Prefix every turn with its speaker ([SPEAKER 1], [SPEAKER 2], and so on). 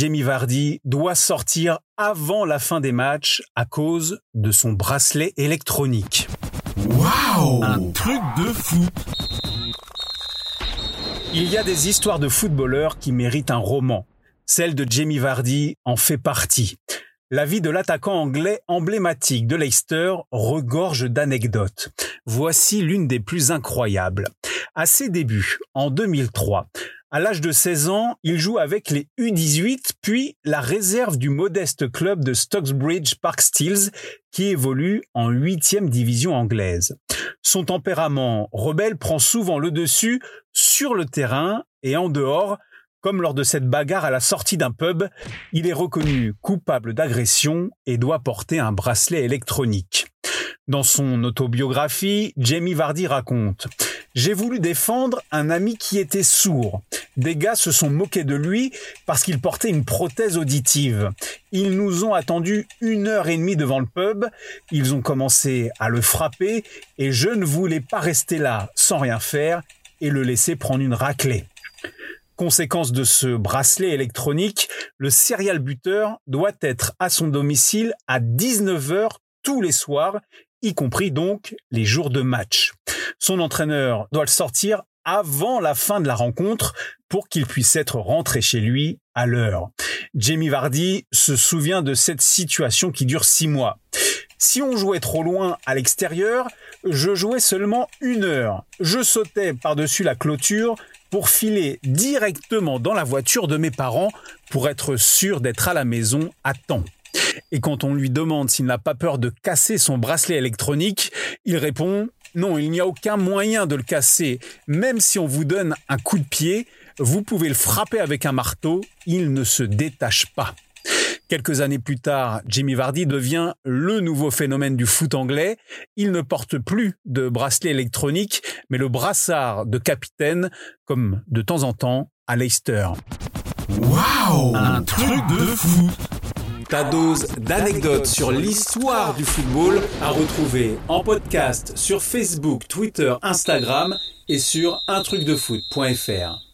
[SPEAKER 1] Jamie Vardy doit sortir avant la fin des matchs à cause de son bracelet électronique.
[SPEAKER 2] Waouh Un truc de fou
[SPEAKER 1] Il y a des histoires de footballeurs qui méritent un roman. Celle de Jamie Vardy en fait partie. La vie de l'attaquant anglais emblématique de Leicester regorge d'anecdotes. Voici l'une des plus incroyables. À ses débuts, en 2003, à l'âge de 16 ans, il joue avec les U18, puis la réserve du modeste club de Stocksbridge Park Steels, qui évolue en huitième division anglaise. Son tempérament rebelle prend souvent le dessus sur le terrain et en dehors, comme lors de cette bagarre à la sortie d'un pub, il est reconnu coupable d'agression et doit porter un bracelet électronique. Dans son autobiographie, Jamie Vardy raconte J'ai voulu défendre un ami qui était sourd. Des gars se sont moqués de lui parce qu'il portait une prothèse auditive. Ils nous ont attendu une heure et demie devant le pub. Ils ont commencé à le frapper et je ne voulais pas rester là sans rien faire et le laisser prendre une raclée. Conséquence de ce bracelet électronique, le serial buteur doit être à son domicile à 19h tous les soirs, y compris donc les jours de match. Son entraîneur doit le sortir avant la fin de la rencontre pour qu'il puisse être rentré chez lui à l'heure. Jamie Vardy se souvient de cette situation qui dure six mois. Si on jouait trop loin à l'extérieur, je jouais seulement une heure. Je sautais par-dessus la clôture pour filer directement dans la voiture de mes parents pour être sûr d'être à la maison à temps. Et quand on lui demande s'il n'a pas peur de casser son bracelet électronique, il répond non, il n'y a aucun moyen de le casser. Même si on vous donne un coup de pied, vous pouvez le frapper avec un marteau, il ne se détache pas. Quelques années plus tard, Jimmy Vardy devient le nouveau phénomène du foot anglais. Il ne porte plus de bracelet électronique, mais le brassard de capitaine, comme de temps en temps à Leicester.
[SPEAKER 2] Waouh Un truc de fou
[SPEAKER 1] Ta dose d'anecdotes sur l'histoire du football à retrouver en podcast sur Facebook, Twitter, Instagram et sur untrucdefoot.fr.